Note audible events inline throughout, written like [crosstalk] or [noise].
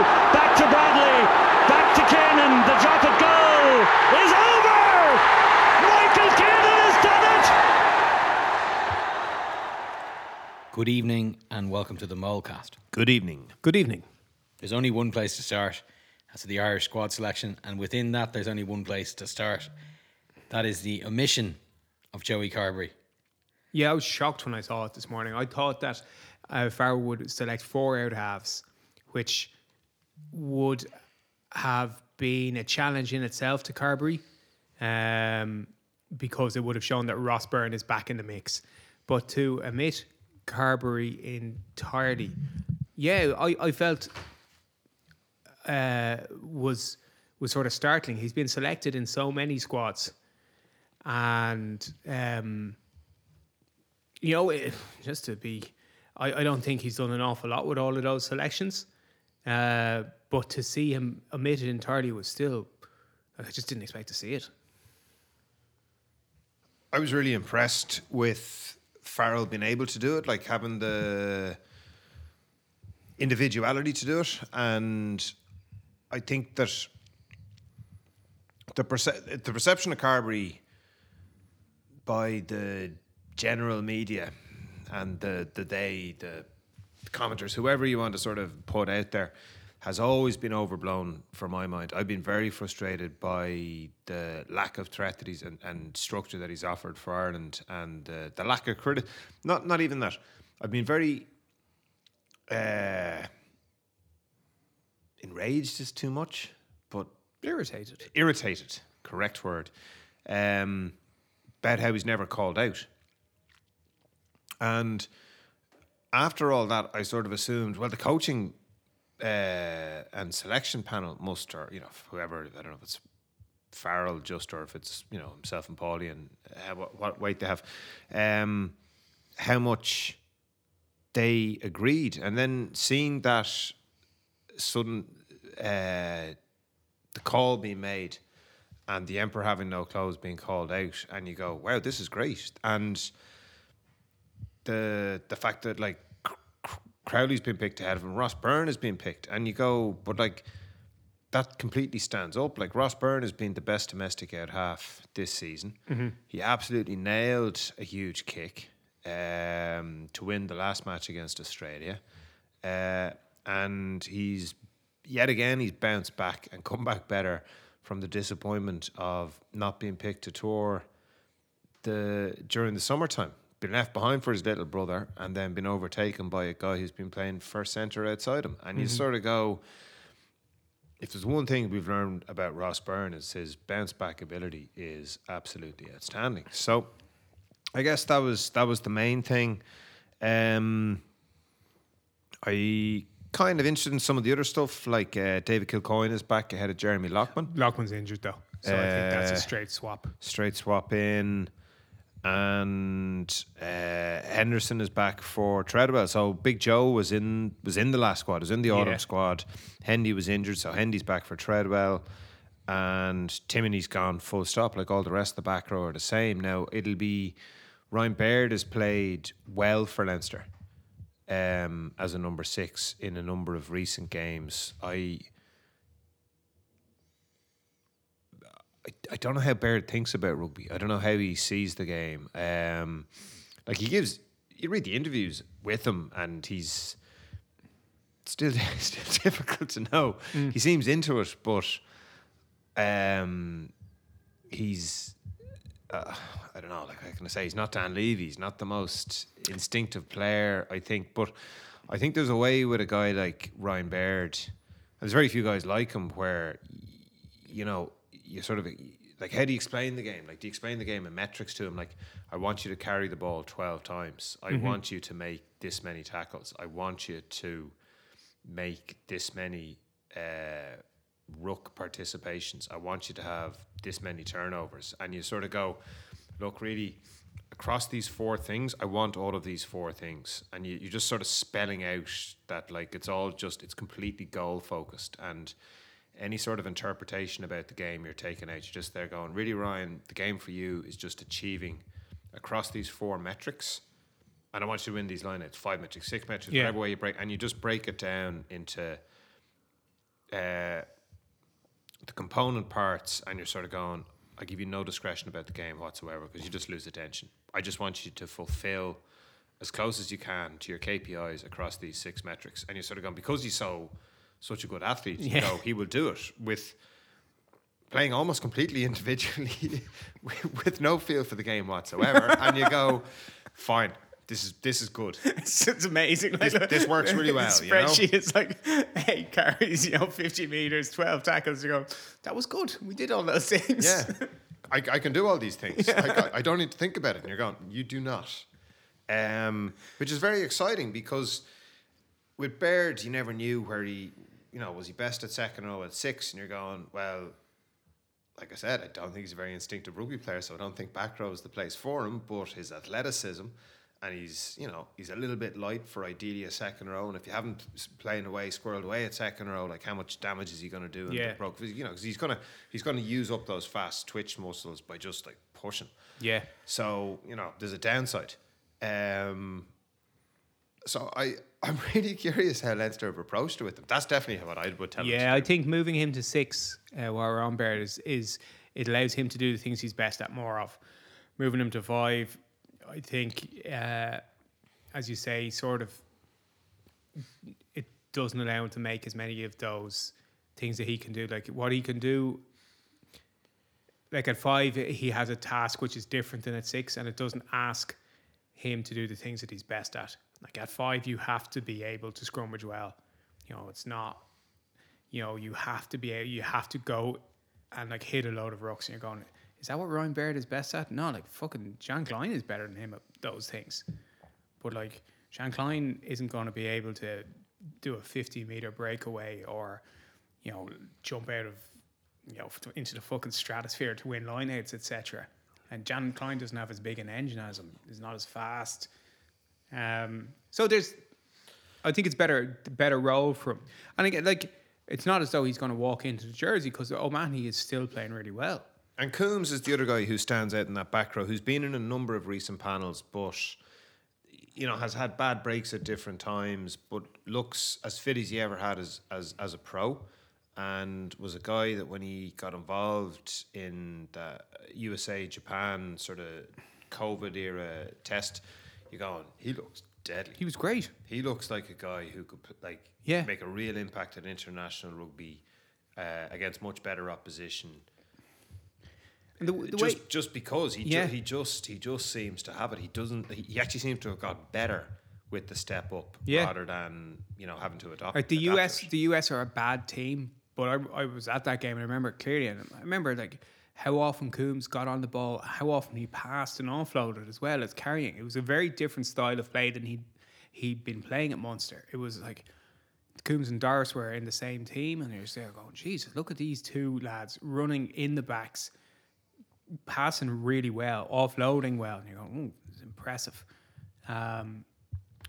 Back to Bradley. Back to Kiernan. The drop at goal is over. Michael Kiernan has done it. Good evening and welcome to the Molecast. Good evening. Good evening. There's only one place to start. That's the Irish squad selection, and within that, there's only one place to start. That is the omission of Joey Carbery. Yeah, I was shocked when I saw it this morning. I thought that uh, Farrell would select four out halves, which would have been a challenge in itself to Carbery, um, because it would have shown that Ross Byrne is back in the mix. But to omit Carbery entirely, yeah, I, I felt uh, was was sort of startling. He's been selected in so many squads, and um, you know, it, just to be, I, I don't think he's done an awful lot with all of those selections. Uh, but to see him omitted entirely was still, I just didn't expect to see it. I was really impressed with Farrell being able to do it, like having the individuality to do it, and I think that the perce- the perception of Carbery by the general media and the the they the commenters, whoever you want to sort of put out there, has always been overblown for my mind. I've been very frustrated by the lack of threat that he's and, and structure that he's offered for Ireland and uh, the lack of credit. Not not even that. I've been very uh, enraged is too much, but Irritated. irritated, correct word, um, about how he's never called out. And after all that, I sort of assumed, well, the coaching uh, and selection panel must, or, you know, whoever, I don't know if it's Farrell just, or if it's, you know, himself and Paulie and uh, what, what weight they have, um, how much they agreed. And then seeing that sudden, uh, the call being made and the emperor having no clothes being called out and you go wow this is great and the the fact that like Crowley's been picked ahead of him Ross Byrne has been picked and you go but like that completely stands up. Like Ross Byrne has been the best domestic out half this season. He absolutely nailed a huge kick um, to win the last match against Australia. Uh, and he's yet again he's bounced back and come back better from the disappointment of not being picked to tour the during the summertime. Been left behind for his little brother and then been overtaken by a guy who's been playing first centre outside him. And you sort of go, if there's one thing we've learned about Ross Byrne is his bounce back ability is absolutely outstanding. So I guess that was that was the main thing. Um, I kind of interested in some of the other stuff, like uh, David Kilcoyne is back ahead of Jeremy Loughman. Loughman's injured though, so I think that's Uh, a straight swap. Straight swap in, and uh, Henderson is back for Treadwell. So Big Joe was in was in the last squad, was in the autumn Yeah. squad. Hendy was injured, so Hendy's back for Treadwell. And Timoney's gone full stop, like all the rest of the back row are the same. Now it'll be Ryan Baird has played well for Leinster um, as a number six in a number of recent games. I, I I don't know how Baird thinks about rugby. I don't know how he sees the game. Um, like he gives, you read the interviews with him, and he's still [laughs] still [laughs] difficult to know. He seems into it, but um, he's uh, I don't know, like I can say, he's not Dan Leavy. He's not the most instinctive player, I think. But I think there's a way with a guy like Ryan Baird. There's very few guys like him where, you know, you sort of like how do you explain the game? Like, do you explain the game in metrics to him? Like, I want you to carry the ball twelve times. I want you to make this many tackles. I want you to make this many uh, ruck participations. I want you to have this many turnovers, and you sort of go, look, really. Across these four things, I want all of these four things, and you, you're just sort of spelling out that like it's all just it's completely goal focused, and any sort of interpretation about the game you're taking out, you're just there going, really, Ryan, the game for you is just achieving across these four metrics. And I want you to win these lineouts, five metrics, six metrics, Yeah. whatever way you break, and you just break it down into uh, the component parts, and you're sort of going, I give you no discretion about the game whatsoever because you just lose attention. I just want you to fulfill as close as you can to your KPIs across these six metrics, and you're sort of going because he's so such a good athlete. You know, he will do it with playing almost completely individually [laughs] with, no feel for the game whatsoever, [laughs] and you go, fine. This is this is good. [laughs] It's, it's amazing. Like, This- this works really well, The you know? spreadsheet is like eight carries, you know, 50 meters, 12 tackles. You go, that was good. We did all those things. Yeah, I, I can do all these things. Like, I, I don't need to think about it. And you're going, you do not. Um, which is very exciting because with Baird, you never knew where he, you know, was he best at second row at six? And you're going, well, like I said, I don't think he's a very instinctive rugby player, so I don't think back row is the place for him. But his athleticism, and he's, you know, he's a little bit light for ideally a second row. And if you haven't playing away, squirreled away at second row, like how much damage is he going to do? In Yeah. the broke, you know, because he's gonna he's gonna use up those fast twitch muscles by just like pushing. Yeah. So you know, there's a downside. Um, so I [laughs] I'm really curious how Leinster have approached it with them. That's definitely what I would tell Yeah, I think moving him to six uh, while we're on Baird is, is it allows him to do the things he's best at more of. Moving him to five, I think, uh, as you say, sort of, it doesn't allow him to make as many of those things that he can do. Like what he can do, like at five, he has a task which is different than at six, and it doesn't ask him to do the things that he's best at. Like at five, you have to be able to scrummage well. You know, it's not you know, you have to be, able, you have to go and like hit a load of rocks, and you're going, is that what Ryan Baird is best at? No, like fucking Jean Kleyn is better than him at those things. But like Jean Kleyn isn't going to be able to do a 50 meter breakaway or, you know, jump out of, you know, into the fucking stratosphere to win lineouts, etc. And Jan Kleyn doesn't have as big an engine as him. He's not as fast. Um, so there's I think it's better better role for him. And again, like it's not as though he's going to walk into the jersey because oh man, he is still playing really well. And Coombes is the other guy who stands out in that back row, who's been in a number of recent panels, but you know has had bad breaks at different times, but looks as fit as he ever had as as as a pro, and was a guy that when he got involved in the USA Japan sort of COVID era test, you going he looks deadly. He was great. He looks like a guy who could like Yeah. make a real impact at international rugby uh, against much better opposition. And the, the just way just because he Yeah. ju- he just he just seems to have it. He doesn't. He, actually seems to have got better with the step up Yeah. rather than you know having to adopt. like the adapt US, it. the US are a bad team, but I, I was at that game and I remember clearly. And I remember like how often Coombes got on the ball, how often he passed and offloaded as well as carrying. It was a very different style of play than he he'd been playing at Munster. It was like Coombes and Doris were in the same team, and you're there going, Jesus, look at these two lads running in the backs, passing really well, offloading well. And you're going, ooh, it's impressive. Um,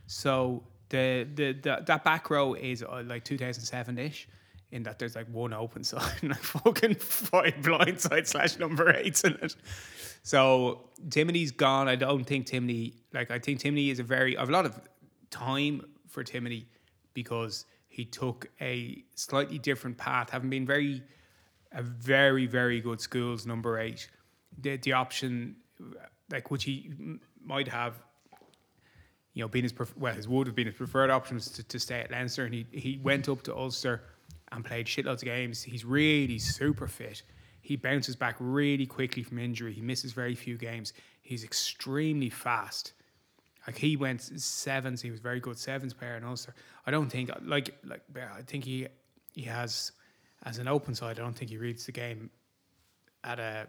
so the, the the that back row is uh, like 2007 ish, in that there's like one open side and [laughs] like fucking five blind side slash number eights in it. So Timoney's gone. I don't think Timoney like I think Timoney is a very I've a lot of time for Timoney because he took a slightly different path, having been very a very very good schools number eight. The the option like which he might have you know, been his well, his would have been his preferred option was to, to stay at Leinster, and he he went up to Ulster and played shitloads of games. He's really super fit. He bounces back really quickly from injury. He misses very few games. He's extremely fast. Like he went sevens. He was very good sevens player in Ulster. I don't think like like I think he he has as an open side. I don't think he reads the game at a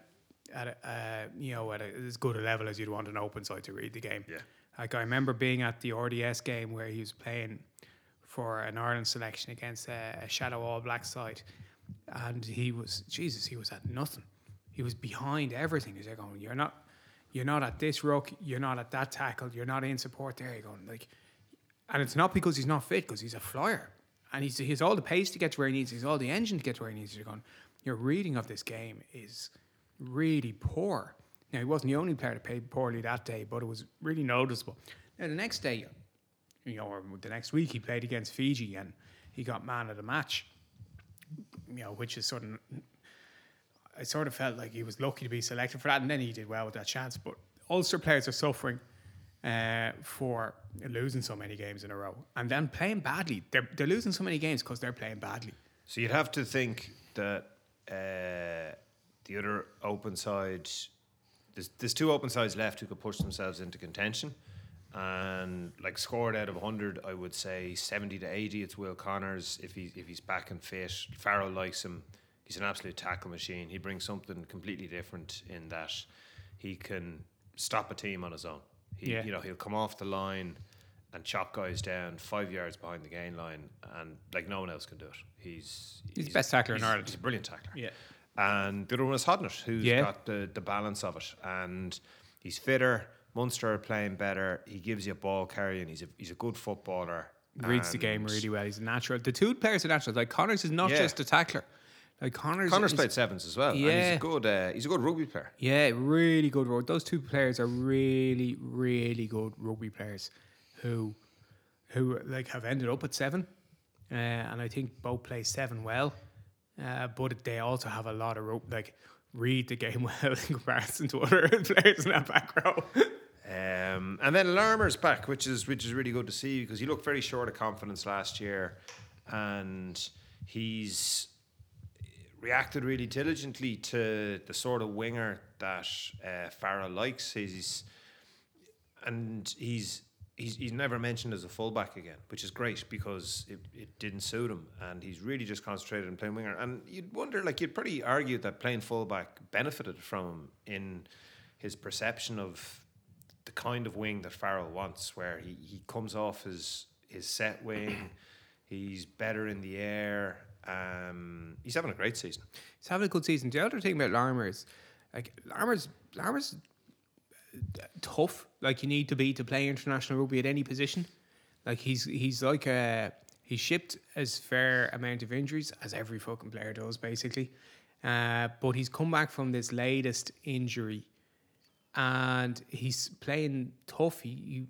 at a uh, you know at a, as good a level as you'd want an open side to read the game. Yeah. Like I remember being at the RDS game where he was playing for an Ireland selection against a, a shadow All Black side, and he was Jesus. He was at nothing. He was behind everything. He's like, "going, you're not, you're not at this ruck. You're not at that tackle. You're not in support there." You're going like, and it's not because he's not fit, because he's a flyer, and he's he has all the pace to get to where he needs. He's all the engine to get to where he needs. You're going, your reading of this game is really poor. Now he wasn't the only player to played poorly that day, but it was really noticeable. Now the next day, you know, or the next week he played against Fiji and he got man of the match. You know, which is sort of I sort of felt like he was lucky to be selected for that, and then he did well with that chance. But Ulster players are suffering uh, for losing so many games in a row, and then playing badly. They're they're losing so many games because they're playing badly. So you'd have to think that uh, the other open side, there's, there's two open sides left who could push themselves into contention. And like scored out of 100, I would say 70 to 80. It's Will Connors if he if he's back and fit. Farrell likes him. He's an absolute tackle machine. He brings something completely different in that he can stop a team on his own. He, Yeah. you know, he'll come off the line and chop guys down five yards behind the gain line, and like no one else can do it. He's He's the best tackler in Ireland. He's a brilliant tackler. Yeah. And the other one is Hodnett, who's Yeah. got the, the balance of it. And he's fitter. Munster are playing better. He gives you a ball carrying. He's a he's a good footballer. reads the game really well. He's a natural. The two players are natural. Like Connors is not Yeah. just a tackler. Like Connors, Connors is, played sevens as well. And he's a good uh, he's a good rugby player. Yeah, really good. Those two players are really, really good rugby players, who, who like have ended up at seven, uh, and I think both play seven well, uh, but they also have a lot of rope. Like read the game [laughs] well in comparison to other [laughs] players in that back row. [laughs] Um, and then Larmour's back, which is which is really good to see because he looked very short of confidence last year, and he's reacted really diligently to the sort of winger that uh, Farrell likes. He's and he's he's he's never mentioned as a fullback again, which is great because it, it didn't suit him, and he's really just concentrated on playing winger. And you'd wonder, like you'd pretty argue that playing fullback benefited from him in his perception of the kind of wing that Farrell wants, where he, he comes off his his set wing, [clears throat] he's better in the air. Um, he's having a great season. He's having a good season. The other thing about Larmour is, like Larmour's Larmour's tough. Like you need to be to play international rugby at any position. Like he's he's like a he's shipped as fair amount of injuries as every fucking player does basically. Uh, but he's come back from this latest injury, and he's playing tough. He, he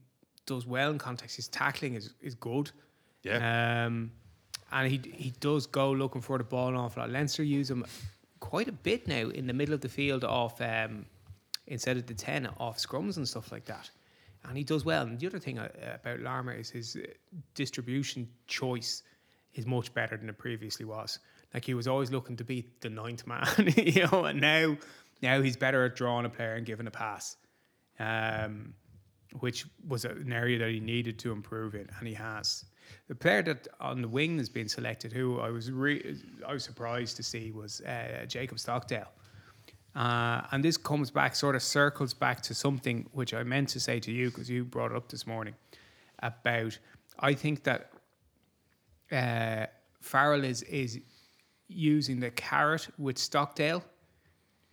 does well in context. His tackling is is good. Yeah. Um, and he he does go looking for the ball an awful lot. Leinster use him quite a bit now in the middle of the field off um, instead of the ten off scrums and stuff like that. And he does well. And the other thing uh, about Larmour is his uh, distribution choice is much better than it previously was. Like he was always looking to beat the ninth man, [laughs] you know, and now now he's better at drawing a player and giving a pass. Um, which was an area that he needed to improve in, and he has. The player that on the wing has been selected, who I was re- I was surprised to see, was uh, Jacob Stockdale. Uh, and this comes back, sort of circles back to something which I meant to say to you because you brought it up this morning about. I think that uh, Farrell is is using the carrot with Stockdale,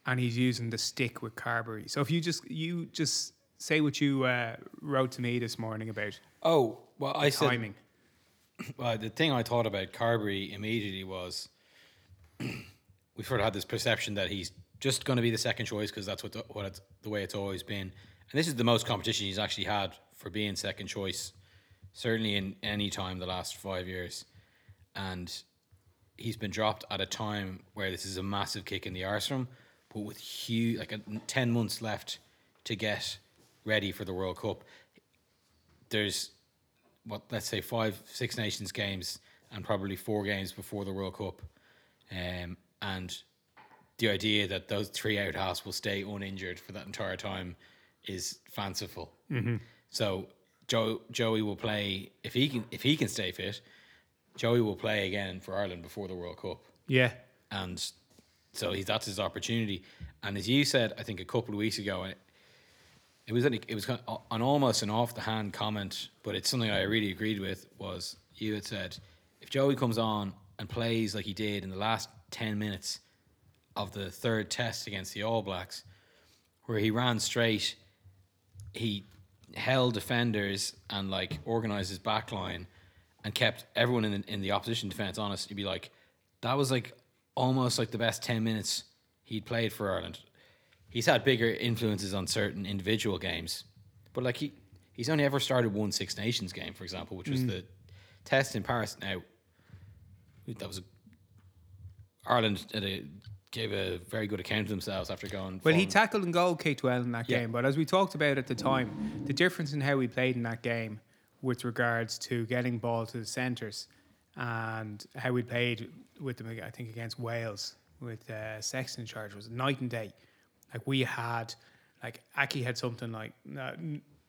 and he's using the stick with Carbery. So if you just you just say what you uh, wrote to me this morning about Oh, well, I said timing. [clears throat] Well, the thing I thought about Carbery immediately was [clears throat] we've sort of had this perception that he's just going to be the second choice because that's what the, what it's, the way it's always been. And this is the most competition he's actually had for being second choice, certainly in any time the last five years. And he's been dropped at a time where this is a massive kick in the arse for him, but with huge, like a, 10 months left to get ready for the World Cup. There's what let's say five Six Nations games and probably four games before the World Cup, um, and the idea that those three out halves will stay uninjured for that entire time is fanciful. Mm-hmm. So Joe, Joey will play if he can if he can stay fit. Joey will play again for Ireland before the World Cup Yeah, and so he, that's his opportunity. And as you said, I think a couple of weeks ago, uh, it was an, it was an almost an off the hand comment, but it's something I really agreed with. Was you had said if Joey comes on and plays like he did in the last ten minutes of the third test against the All Blacks, where he ran straight, he held defenders and like organized his back line and kept everyone in the, in the opposition defense honest. You'd be like, that was like almost like the best ten minutes he'd played for Ireland. He's had bigger influences on certain individual games, but like he he's only ever started one Six Nations game, for example, which was mm. the test in Paris. Now that was a, Ireland uh, a, gave a very good account of themselves after going. Well, he tackled and goal kicked well in that Yeah. game, but as we talked about at the time, the difference in how we played in that game with regards to getting ball to the centres and how we played with them, I think, against Wales with uh, Sexton in charge was night and day. Like we had, like Aki had something like, uh,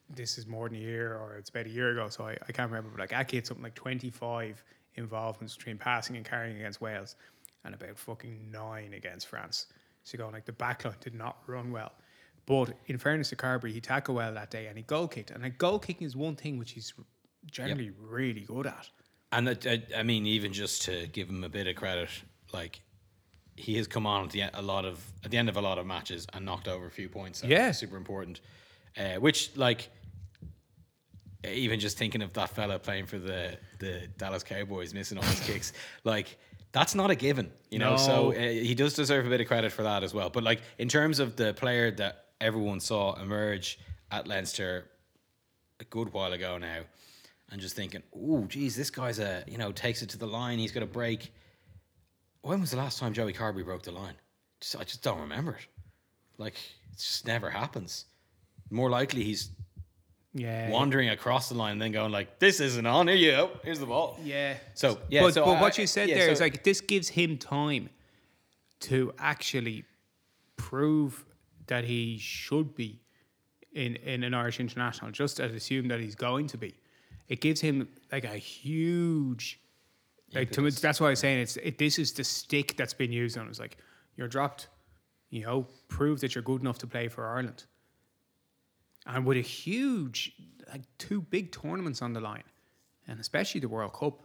this is more than a year or it's about a year ago, so I, I can't remember, but like Aki had something like 25 involvements between passing and carrying against Wales and about fucking nine against France. So going like the backline did not run well. But in fairness to Carbery, he tackled well that day and he goal kicked. And like goal kicking is one thing which he's generally really good at. And I, I, I mean, even just to give him a bit of credit, like he has come on at the e- a lot of at the end of a lot of matches and knocked over a few points. Yeah. super important. Uh, which like even just thinking of that fella playing for the the Dallas Cowboys missing all his kicks, [laughs] like that's not a given, you know. So uh, he does deserve a bit of credit for that as well. But like in terms of the player that everyone saw emerge at Leinster a good while ago now, and just thinking, oh, geez, this guy's a you know takes it to the line. He's got a break. When was the last time Joey Carbery broke the line? Just, I just don't remember it. Like it just never happens. More likely, he's Yeah. wandering across the line and then going like, "This isn't on. Here you go. Here's the ball." Yeah. So yeah. but, so but I- what you said yeah, there is so- like this gives him time to actually prove that he should be in, in an Irish international, just as assume that he's going to be. It gives him like a huge like to me, that's why I'm saying it's it, this is the stick that's been used on. it. It's like you're dropped, you know, prove that you're good enough to play for Ireland. And with a huge, like two big tournaments on the line, and especially the World Cup,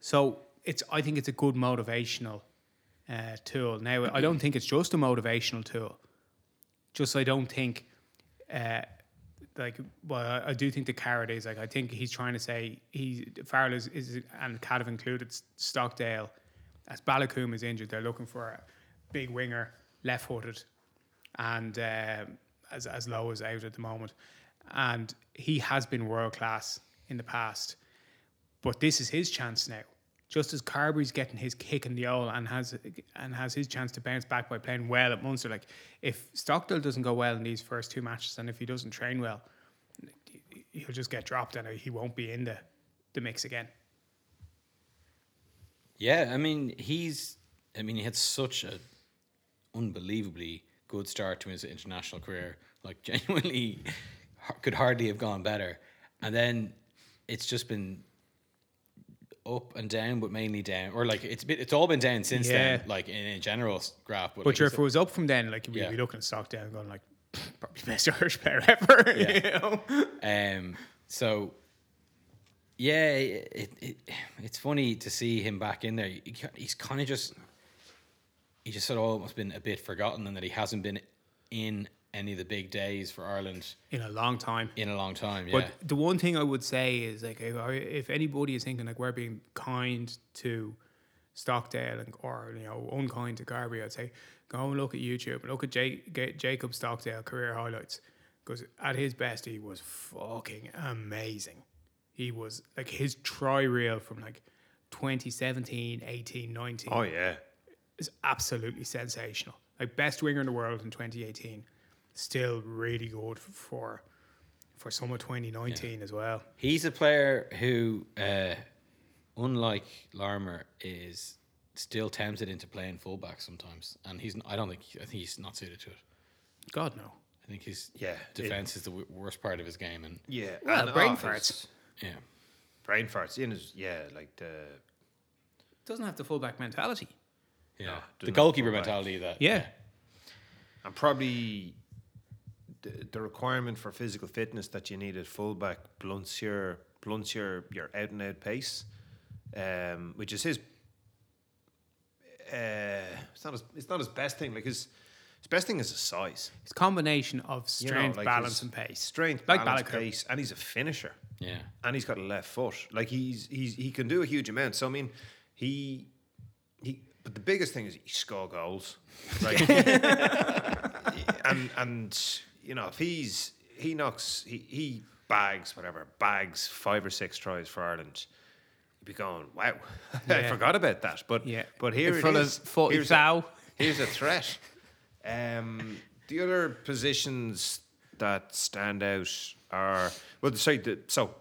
so it's I think it's a good motivational uh, tool. Now I don't think it's just a motivational tool. Just I don't think, uh, like well I, do think the carrot is like I think he's trying to say he Farrell is, is and have included Stockdale as Balakoom is injured. They're looking for a big winger, left footed, and um as as low as out at the moment, and he has been world class in the past. But this is his chance now. Just as Carbery's getting his kick in the owl and has and has his chance to bounce back by playing well at Munster. Like if Stockdale doesn't go well in these first two matches, and if he doesn't train well, he'll just get dropped and he won't be in the the mix again. Yeah, I mean, he's. I mean, he had such a unbelievably good start to his international career. Like, [laughs] genuinely, could hardly have gone better. And then it's just been up and down, but mainly down. Or like it's been, it's all been down since Yeah. then. Like in a general s- graph. But, But like, sure, it's- if it was up from then, like we'd Yeah. be looking at Stockdale and going like, probably best [laughs] Irish player ever. [laughs] you know? Um, so yeah, it, it it's funny to see him back in there. He, he's kind of just he just sort of almost been a bit forgotten, and that he hasn't been in any of the big days for Ireland In a long time. in a long time. Yeah, But the one thing I would say is like if, if anybody is thinking like we're being kind to Stockdale and, or you know unkind to Carbery, I'd say go and look at YouTube and look at Jake, Jacob Stockdale career highlights because at his best he was fucking amazing. He was like his try reel from like 2017, 18, 19 Oh yeah. is absolutely sensational. Like best winger in the world in 2018, still really good for for summer 2019 as well. he's a player who, uh, unlike Larmour, is still tempted into playing fullback sometimes, and he's. I don't think. I think he's not suited to it. God no. I think his Yeah, defense is the w- worst part of his game, and Yeah. Well, and brain off farts. yeah. Brain farts in his yeah, like the Doesn't have the fullback mentality. Yeah, No, the goalkeeper fullback. mentality that Yeah. and probably the, the requirement for physical fitness that you need at fullback blunts your blunts your your out and out pace, um, which is his. Uh, it's not his, it's not his best thing. Like his his best thing is his size. It's a combination of You know, strength, like balance, and pace. Strength, like balance, Balakour. pace, and he's a finisher. Yeah. and he's got a left foot. Like he's he's he can do a huge amount. So I mean, he he. But the biggest thing is he score goals, right? [laughs] and and you know if he's he knocks he he bags whatever bags five or six tries for Ireland. You'd be going, wow, [laughs] I forgot about that. But Yeah. but here In it front of 40 Here's a- Here's a threat. [laughs] Um, the other positions that stand out are well, sorry. The, so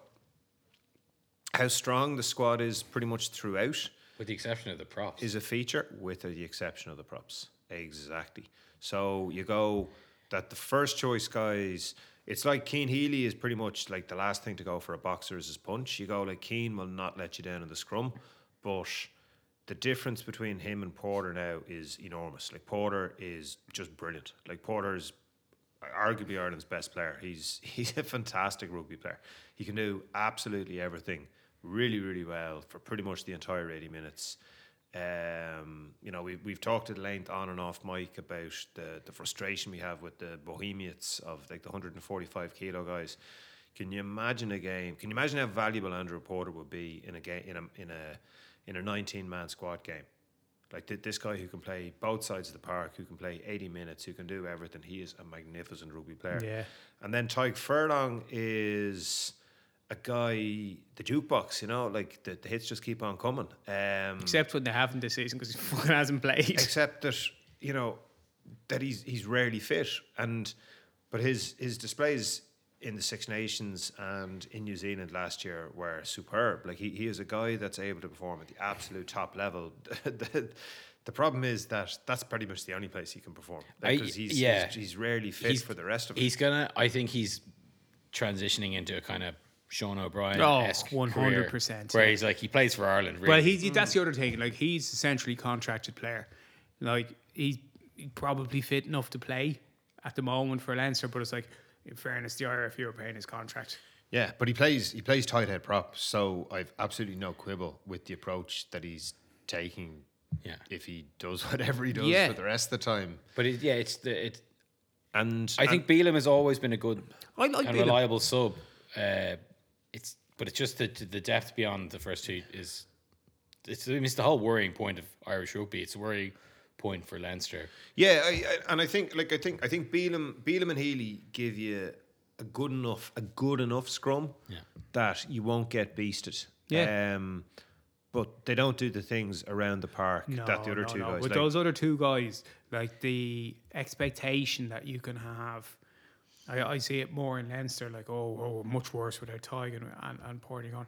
how strong the squad is pretty much throughout With the exception of the props. is a feature, with the exception of the props. Exactly. So you go that the first choice guys. It's like Cian Healy is pretty much like the last thing to go for a boxer is his punch. You go like Cian will not let you down in the scrum, but the difference between him and Porter now is enormous. Like Porter is just brilliant. Like Porter is arguably Ireland's best player. He's [laughs] he's a fantastic rugby player. He can do absolutely everything really, really well for pretty much the entire 80 minutes. Um, you know, we, we've talked at length on and off Mike, about the, the frustration we have with the Bohemians of like the 145 kilo guys. Can you imagine a game? Can you imagine how valuable Andrew Porter would be in a game in a in a in a 19 man squad game? Like th- this guy who can play both sides of the park, who can play 80 minutes, who can do everything. He is a magnificent rugby player. Yeah. And then Tadhg Furlong is a guy, the jukebox, you know, like the, the hits just keep on coming. Um, Except when they haven't this season because he [laughs] fucking hasn't played. except that you know that he's he's rarely fit, and but his his displays in the Six Nations and in New Zealand last year were superb. Like he, he is a guy that's able to perform at the absolute top level. [laughs] the, the problem is that that's pretty much the only place he can perform I- because he's, yeah. he's he's rarely fit He's- for the rest of it. He's gonna. I think he's transitioning into a kind of Sean O'Brien Oh, esque 100%, Where he's like he plays for Ireland. Really. Well, he's that's the other thing. Like he's a centrally contracted player. Like he's probably fit enough to play at the moment for Leinster, but it's like, in fairness, the IRFU are paying his contract. Yeah, but he plays he plays tight head prop, so I've absolutely no quibble with the approach that he's taking. Yeah. if he does [laughs] whatever he does Yeah. for the rest of the time, but it, yeah, it's the it. and I think Bealham has always been a good I like and Bealham. reliable sub. Uh, it's but it's just the the depth beyond the first two is. It's, it's the whole worrying point of Irish rugby. It's a worrying point for Leinster. Yeah, I, I, and I think like I think I think Bealham, Bealham and Healy give you a good enough a good enough scrum Yeah. that you won't get beasted. Yeah. Um, but they don't do the things around the park No, that the other no, two no. guys. With like- those other two guys, like the expectation that you can have, I, I see it more in Leinster. Like, oh, oh, much worse without Tig and and, and Porty going.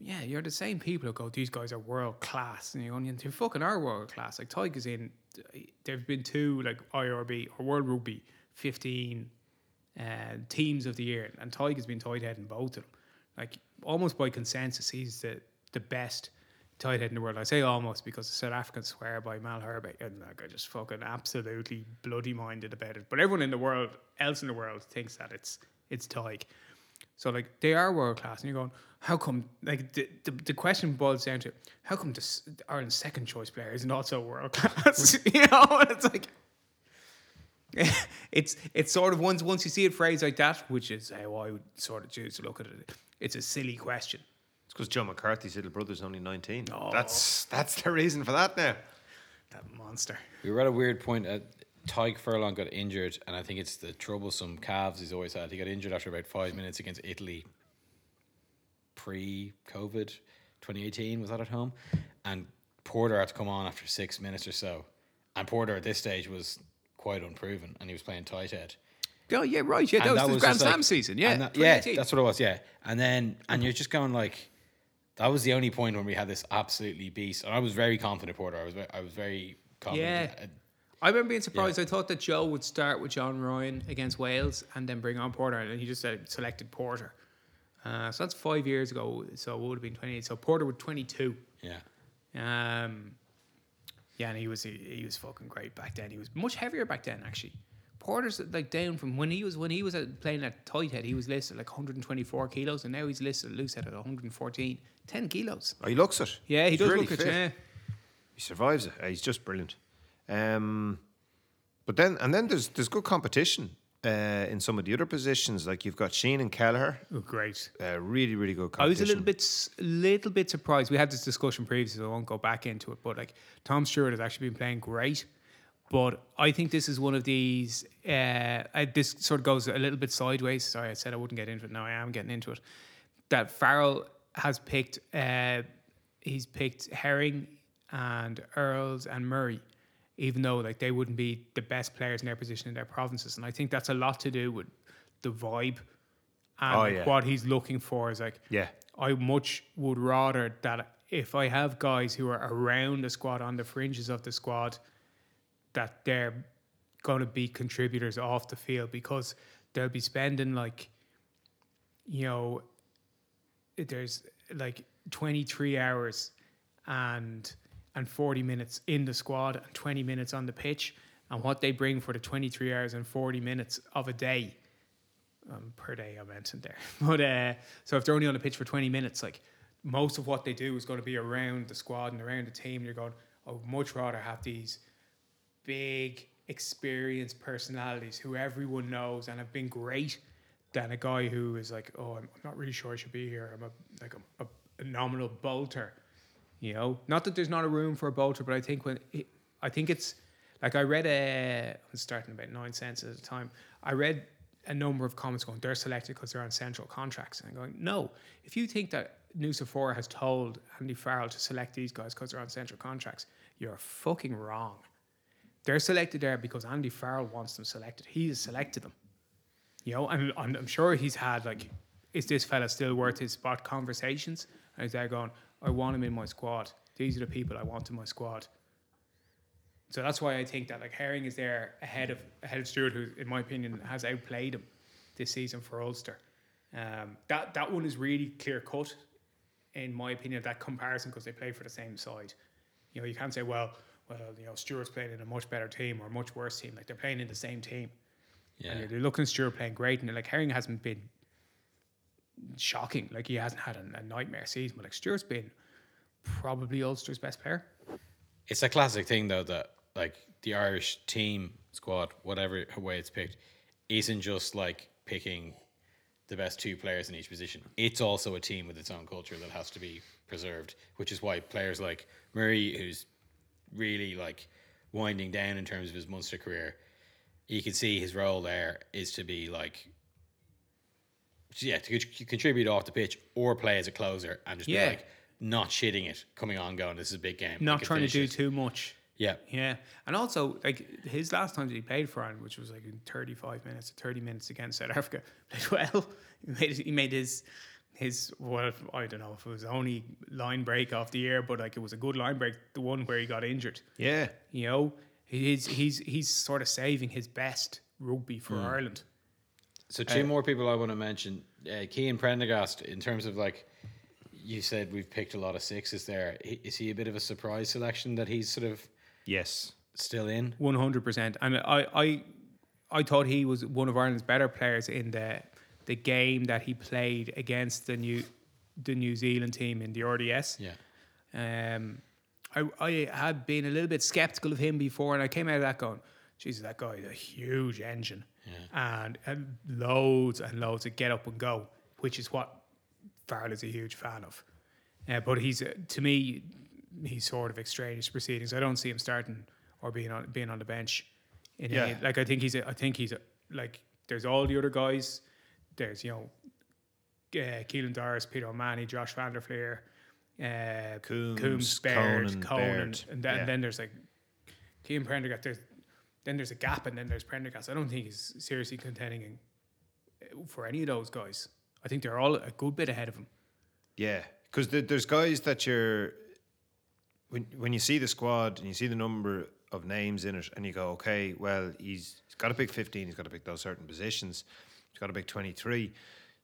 Yeah, you're the same people who go. These guys are world class, and you're. They fucking are world class. Like Tig is in. There've been two like IRB or World Rugby fifteen uh, teams of the year, and Tig has been tight head in both of them. Like almost by consensus, he's the the best tight head in the world. I say almost because the South Africans swear by Malherbe, and like I just fucking absolutely bloody minded about it. But everyone in the world, else in the world, thinks that it's it's Tig. So like they are world class, and you're going, how come? Like the, the, the question boils down to how come this Ireland's second choice player isn't also world class? [laughs] you know, and it's like [laughs] it's it's sort of once once you see it phrased like that, which is how I would sort of choose to look at it. It's a silly question. It's because Joe McCarthy's little brother's only nineteen. Oh. That's that's the reason for that now. That monster. We were at a weird point. At Tadhg Furlong got injured, and I think it's the troublesome calves he's always had. He got injured after about five minutes against Italy, pre-COVID, 2018. Was that at home? And Porter had to come on after six minutes or so. And Porter at this stage was quite unproven, and he was playing tight head. Oh yeah, right. Yeah, that And was the Grand just like- Slam season. Yeah, and that- yeah, that's what it was. Yeah, and then and you're just going like, that was the only point when we had this absolutely beast. And I was very confident, Porter. I was I was very confident. Yeah. I remember being surprised. I thought that Joe would start with John Ryan against Wales and then bring on Porter, and he just said, selected Porter. Uh, so that's five years ago. So it would have been 28. So Porter with 22. yeah. Um, yeah, and he was he, he was fucking great back then. He was much heavier back then, actually. Porter's like down from when he was when he was at, playing at tight head, he was listed like 124 kilos, and now he's listed at loose head at 114, 10 kilos. Oh, he looks it. Yeah, he He's does really look it. Yeah. He survives it. Uh, He's just brilliant. Um, but then and then there's there's good competition uh, in some of the other positions. Like you've got Sheehan and Kelleher. Oh, great. Uh, really, really good I was a little bit, little bit surprised. We had this discussion previously, so I won't go back into it. But like Tom Stewart has actually been playing great, but I think this is one of these. Uh, I, this sort of goes a little bit sideways. Sorry, I said I wouldn't get into it. Now I am getting into it. That Farrell has picked. Uh, he's picked Herring and Earls and Murray, even though like they wouldn't be the best players in their position in their provinces, and I think that's a lot to do with the vibe and Oh, yeah. what he's looking for is like Yeah. I much would rather that if I have guys who are around the squad on the fringes of the squad that they're going to be contributors off the field because they'll be spending like you know there's like 23 hours and and 40 minutes in the squad and 20 minutes on the pitch and what they bring for the 23 hours and 40 minutes of a day um, per day I mentioned there. [laughs] But uh, so if they're only on the pitch for 20 minutes, like most of what they do is going to be around the squad and around the team. You're going, I would much rather have these big, experienced personalities who everyone knows and have been great than a guy who is like, oh, I'm not really sure I should be here. I'm a like a, a, a nominal bolter, you know. Not that there's not a room for a bolter, but I think when it, I think it's like I read a I was starting about nine cents at a time. I read a number of comments going, they're selected because they're on central contracts. And I'm going, no, if you think that Nucifora has told Andy Farrell to select these guys because they're on central contracts, you're fucking wrong. They're selected there because Andy Farrell wants them selected. He has selected them. You know, and, and I'm sure he's had like, is this fella still worth his spot conversations? And he's there going, I want him in my squad. These are the people I want in my squad. So that's why I think that like Herring is there ahead of ahead of Stewart, who in my opinion has outplayed him this season for Ulster. Um, that that one is really clear cut, in my opinion. That comparison because they play for the same side. You know, you can't say, well, well, you know, Stewart's playing in a much better team or a much worse team. Like they're playing in the same team. Yeah. And you're looking at Stewart playing great, and like Herring hasn't been shocking. Like he hasn't had a, a nightmare season, but like Stewart's been probably Ulster's best player. It's a classic thing though that like the Irish team squad, whatever way it's picked, isn't just like picking the best two players in each position. It's also a team with its own culture that has to be preserved, which is why players like Murray, who's really like winding down in terms of his Munster career, you can see his role there is to be like yeah, to contribute off the pitch or play as a closer and just Yeah. be like not shitting it, coming on, going, this is a big game. Not trying to do it." too much. Yeah. Yeah, and also like his last time that he played for Ireland, which was like in thirty-five minutes, thirty minutes against South Africa, [laughs] played well. He made he made his his well, I don't know if it was only line break off the year, but like it was a good line break, the one where he got injured. Yeah. You know, he's he's he's sort of saving his best rugby for Ireland. So two more people I want to mention. Uh, Cian Prendergast, in terms of like, you said we've picked a lot of sixes there. Is He- he a bit of a surprise selection that he's sort of Yes. still in? One hundred percent. And I, I, I thought he was one of Ireland's better players in the the game that he played against the new the New Zealand team in the RDS. Yeah. Um, I I had been a little bit skeptical of him before, and I came out of that going, Jesus, that guy is a huge engine, and, and loads and loads of get up and go, which is what Farrell is a huge fan of. Uh, but he's uh, to me, he's sort of extraneous proceedings. I don't see him starting or being on being on the bench. In Yeah. any, like I think he's a, I think he's a, like there's all the other guys. There's you know, uh, Caelan Doris, Peter O'Mahony, Josh van der Flier, der Flier, uh, Coombes, Coombes, Baird, Conan, Conan, Baird. and then, Yeah. then there's like Cian Prendergast. There's then there's a gap, and then there's Prendergast. I don't think he's seriously contending in, uh, for any of those guys. I think they're all a good bit ahead of him. Yeah, because there's guys that you're when when you see the squad and you see the number of names in it, and you go, okay, well, he's, he's got to pick 15, he's got to pick those certain positions, he's got to pick 23.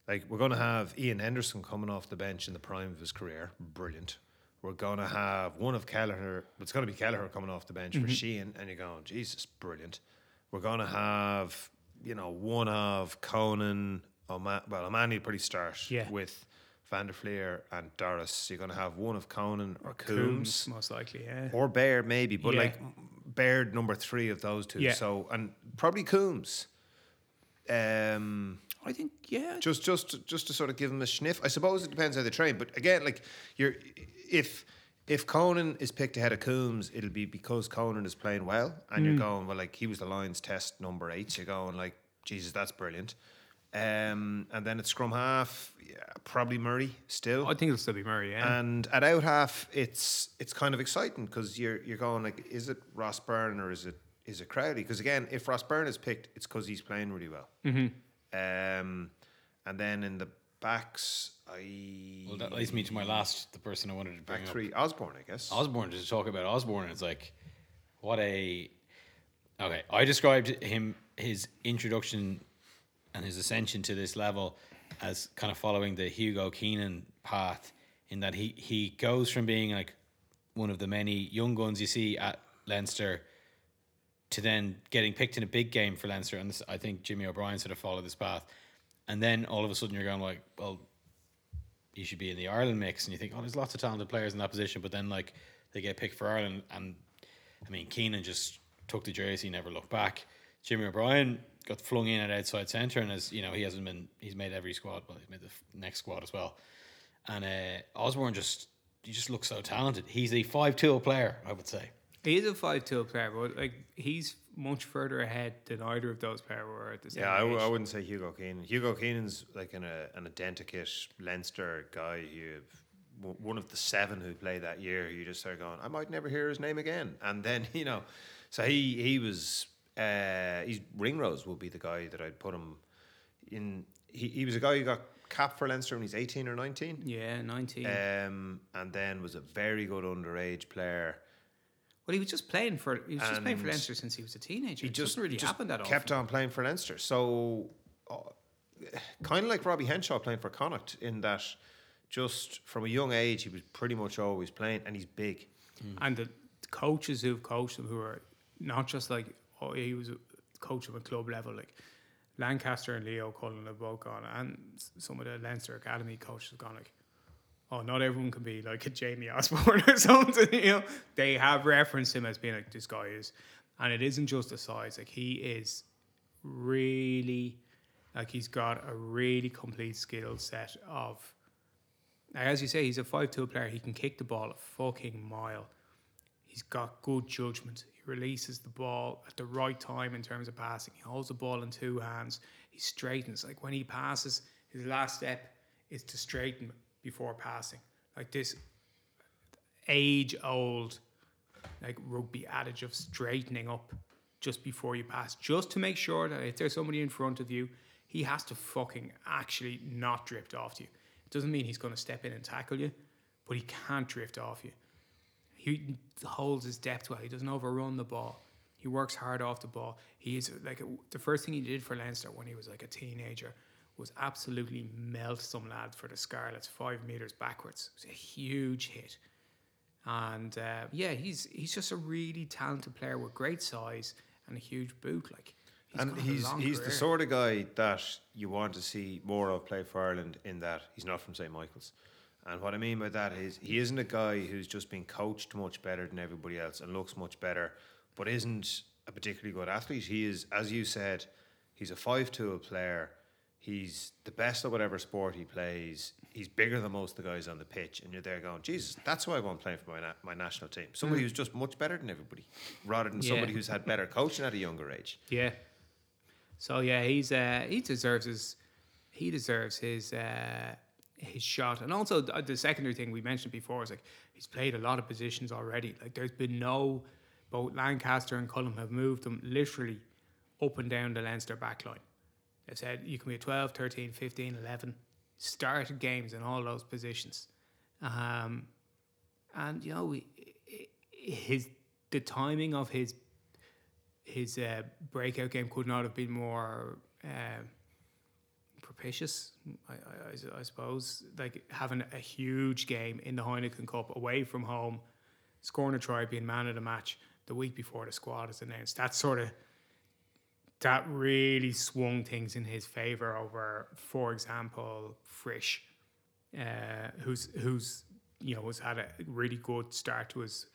Like we're going to have Ian Henderson coming off the bench in the prime of his career, brilliant. We're going to have one of Kelleher, it's going to be Kelleher coming off the bench for mm-hmm. Sheehan, and you're going, Jesus, brilliant. we're going to have, you know, one of Conan, Oma- well, O'Mahony probably start Yeah. with Van der Flier and Doris. You're going to have one of Conan or Coombes, Coombes. most likely, yeah. Or Baird, maybe, but Yeah. like Baird number three of those two. Yeah. So, and probably Coombes. Um, I think, yeah. just just just to sort of give him a sniff. I suppose it depends how they train, but again, like you're if if Conan is picked ahead of Coombes, it'll be because Conan is playing well, and Mm. you're going well. Like he was the Lions test number eight. You're going like Jesus, that's brilliant. Um, and then at scrum half, yeah, probably Murray still. I think it'll still be Murray, yeah. And at out half, it's it's kind of exciting because you're you're going like, is it Ross Byrne or is it is it Crowley? Because again, if Ross Byrne is picked, it's because he's playing really well. Mm-hmm. Um, and then in the backs, I Well, that leads me to my last, the person I wanted to bring back up. three Osborne, I guess. Osborne, to talk about Osborne, it's like, what a. Okay, I described him, his introduction and his ascension to this level as kind of following the Hugo Keenan path, in that he, he goes from being like one of the many young guns you see at Leinster to then getting picked in a big game for Leinster. And this, I think Jimmy O'Brien sort of followed this path. And then all of a sudden you're going like, well, you should be in the Ireland mix, and you think, oh, there's lots of talented players in that position, but then like they get picked for Ireland, and I mean Keenan just took the jersey, never looked back. Jimmy O'Brien got flung in at outside centre, and as you know, he hasn't been, he's made every squad, well, he's made the next squad as well. And uh, Osborne just, he just looks so talented. He's a five-tool player, I would say. He is a 5 2 player, but like he's much further ahead than either of those players were at the same time. yeah, I, w- age. I wouldn't say Hugo Keenan. Hugo Keenan's like an, uh, an identikit Leinster guy who w- one of the seven who played that year. You just start going, I might never hear his name again. And then [laughs] you know, so he he was uh, he's Ringrose will be the guy that I'd put him in. He he was a guy who got capped for Leinster when he's eighteen or nineteen. Yeah, 19. Um, and then was a very good underage player. Well, he was just playing for he was just playing for Leinster since he was a teenager. He it just doesn't really just happen that kept often. on playing for Leinster. So, uh, kind of like Robbie Henshaw playing for Connacht, in that just from a young age he was pretty much always playing, and he's big. And the coaches who've coached him, who are not just like, oh, he was a coach of a club level, like Lancaster and Leo Cullen have both gone, and some of the Leinster Academy coaches have gone like, oh, not everyone can be like a Jamie Osborne [laughs] or something. You know, they have referenced him as being like this guy is, and it isn't just the size. Like he is really, like he's got a really complete skill set of. As you say, he's a five-two player. He can kick the ball a fucking mile. He's got good judgment. He releases the ball at the right time in terms of passing. He holds the ball in two hands. He straightens. Like when he passes, his last step is to straighten before passing. Like this age old like rugby adage of straightening up just before you pass, just to make sure that if there's somebody in front of you, he has to fucking actually not drift off to you. It doesn't mean he's going to step in and tackle you, but he can't drift off you. He holds his depth well. He doesn't overrun the ball. He works hard off the ball. He is like the first thing he did for Leinster when he was like a teenager was absolutely melt some lad for the Scarlets five meters backwards. It was a huge hit. And uh, yeah, he's he's just a really talented player with great size and a huge boot. Like, he's and he's he's the sort of guy that you want to see more of play for Ireland. In that he's not from St Michael's, and what I mean by that is he isn't a guy who's just been coached much better than everybody else and looks much better, but isn't a particularly good athlete. He is, as you said, he's a five-tool player. He's the best at whatever sport he plays. He's bigger than most of the guys on the pitch, and you're there going, Jesus, that's why I want playing for my na- my national team. Somebody who's just much better than everybody, rather than Yeah. somebody who's had better coaching at a younger age. Yeah. So yeah, he's uh, he deserves his he deserves his uh, his shot, and also the, the secondary thing we mentioned before is like he's played a lot of positions already. Like there's been no both Lancaster and Cullen have moved them literally up and down the Leinster back They've said you can be a 12, 13, 15, 11, started games in all those positions. Um, and you know, his the timing of his his uh, breakout game could not have been more uh, propitious. I, I, I- I suppose, like having a huge game in the Heineken Cup away from home, scoring a try, being man of the match the week before the squad is announced. That's sort of that really swung things in his favor over, for example, Frisch, uh, who's who's you know has had a really good start to his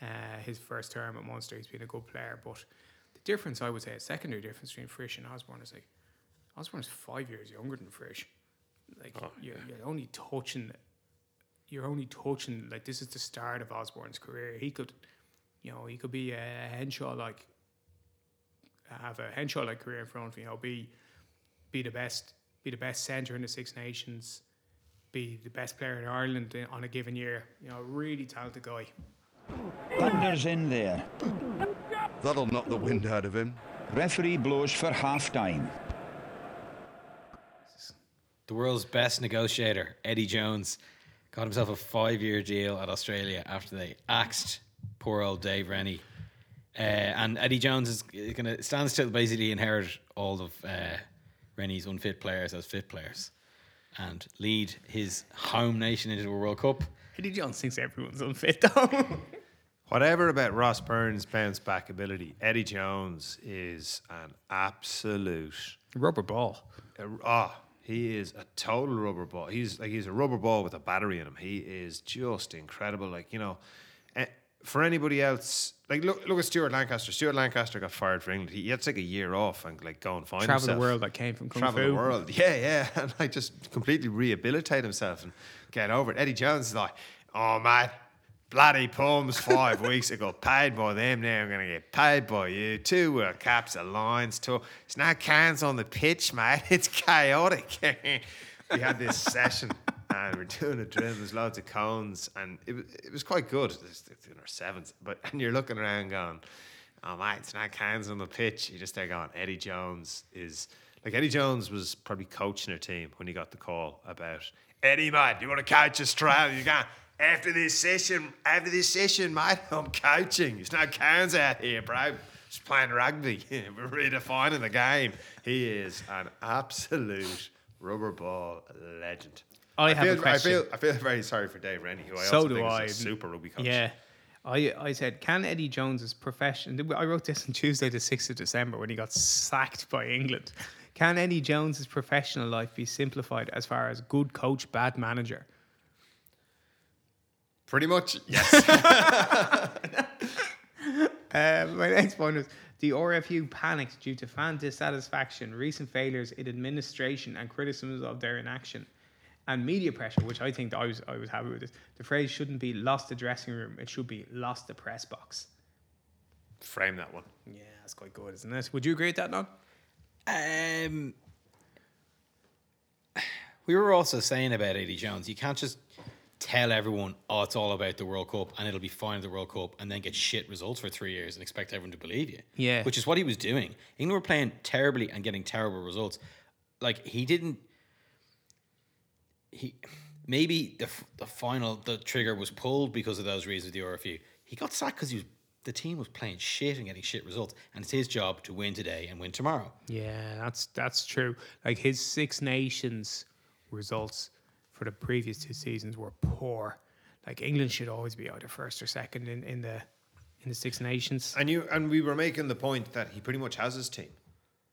uh, his first term at Munster. He's been a good player, but the difference I would say, a secondary difference between Frisch and Osborne is like Osborne is five years younger than Frisch. Like you're, you're only touching, you're only touching. Like this is the start of Osborne's career. He could, you know, he could be a Henshaw like have a Henshaw like career in front of you know be be the best be the best centre in the Six Nations, be the best player in Ireland in- on a given year. You know, really talented guy. Thunder's in there. That'll knock the wind out of him. Referee blows for half time. The world's best negotiator, Eddie Jones, got himself a five-year deal at Australia after they axed poor old Dave Rennie. Uh, and Eddie Jones is going to stand to basically inherit all of uh, Rennie's unfit players as fit players, and lead his home nation into a World Cup. Eddie Jones thinks everyone's unfit though. [laughs] Whatever about Ross Byrne's bounce back ability, Eddie Jones is an absolute. Rubber ball. Ah, he is a total rubber ball. He's like he's a rubber ball with a battery in him. He is just incredible. Like you know, for anybody else, like look look at Stuart Lancaster. Stuart Lancaster got fired for England. He had to take a year off and like go and find himself. Travel the world that came from Kung travel Fu. the world. [laughs] Yeah, yeah, and like just completely rehabilitate himself and get over it. Eddie Jones is like, oh man, bloody poems five [laughs] weeks ago, paid by them. Now I'm gonna get paid by you. Two World Cups, a Lions tour. It's not cans on the pitch, mate. [laughs] It's chaotic. we had this session. And we're doing a drill. There's loads of cones, and it it was quite good. It's it's in our sevens, but and you're looking around going, "Oh my, it's not cans on the pitch." You just there going, Eddie Jones is like Eddie Jones was probably coaching a team when he got the call about Eddie, mate, you want to coach Australia? You going after this session? After this session, mate, I'm coaching. There's no cans out here, bro. Just playing rugby. [laughs] We're redefining the game. He is an absolute rubber ball legend. I have a feel, question. I feel I feel very sorry for Dave Rennie, who I so also do think I. is a super rugby coach. Yeah. I, I said, can Eddie Jones's profession? I wrote this on Tuesday, the 6th of December, when he got sacked by England. Can Eddie Jones's professional life be simplified as far as good coach, bad manager? Pretty much, yes. [laughs] Uh, my next point was the RFU panicked due to fan dissatisfaction, recent failures in administration, and criticisms of their inaction, and media pressure. Which I think I was I was happy with this. The phrase shouldn't be "lost the dressing room"; it should be "lost the press box." Frame that one. Yeah, that's quite good, isn't it? Would you agree with that, Don? Um, [sighs] we were also saying about Eddie Jones, you can't just tell everyone, oh, it's all about the World Cup and it'll be fine at the World Cup and then get shit results for three years and expect everyone to believe you. Yeah. Which is what he was doing. England were playing terribly and getting terrible results. Like, he didn't. He maybe the the final the trigger was pulled because of those reasons with the RFU. He got sacked because he was the team was playing shit and getting shit results, and it's his job to win today and win tomorrow. Yeah, that's that's true. Like his Six Nations results for the previous two seasons were poor. Like England should always be either first or second in, in the in the Six Nations. And you and we were making the point that he pretty much has his team.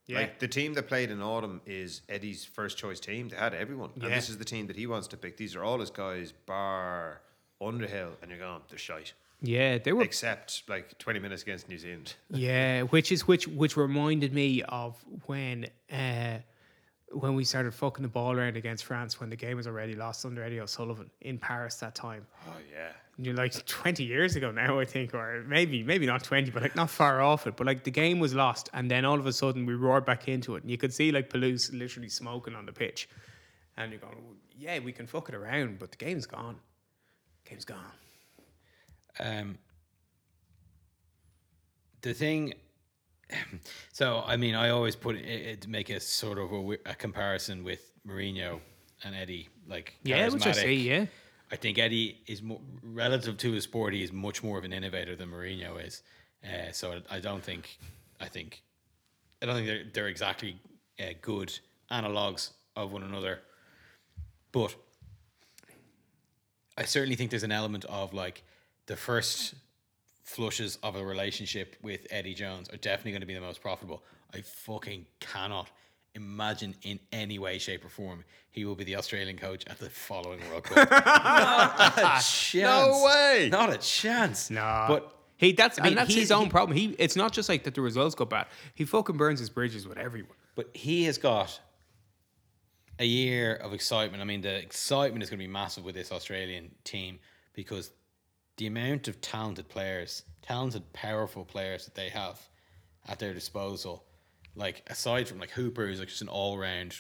Yeah. Like the team that played in autumn is Eddie's first choice team. They had everyone. And this is the team that he wants to pick. These are all his guys, bar Underhill, and you're going, they're shite. Yeah, they were Except like 20 minutes against New Zealand. [laughs] Yeah, which is which which reminded me of when uh when we started fucking the ball around against France when the game was already lost under Eddie O'Sullivan in Paris that time. Oh yeah. you know, like [laughs] 20 years ago now, I think, or maybe, maybe not 20, but like not far off it. But like the game was lost, and then all of a sudden we roared back into it, and you could see like Pelous literally smoking on the pitch, and you're going, yeah, we can fuck it around, but the game's gone. Game's gone. Um, the thing, [clears throat] so I mean, I always put it, it make a sort of a, a comparison with Mourinho and Eddie, like Yeah, which I see, yeah. I think Eddie is more relative to his sport. He is much more of an innovator than Mourinho is. Uh, so I don't think, I think, I don't think they're they're exactly uh, good analogs of one another, but I certainly think there's an element of like the first flushes of a relationship with Eddie Jones are definitely going to be the most profitable. I fucking cannot imagine in any way, shape, or form he will be the Australian coach at the following World Cup. [laughs] Not a chance. No way. Not a chance. Nah. But he that's I mean, and that's he- his own he- problem. He it's not just like that the results go bad. He fucking burns his bridges with everyone. But he has got a year of excitement. I mean, the excitement is going to be massive with this Australian team because the amount of talented players, talented, powerful players that they have at their disposal, like aside from like Hooper, who's like just an all round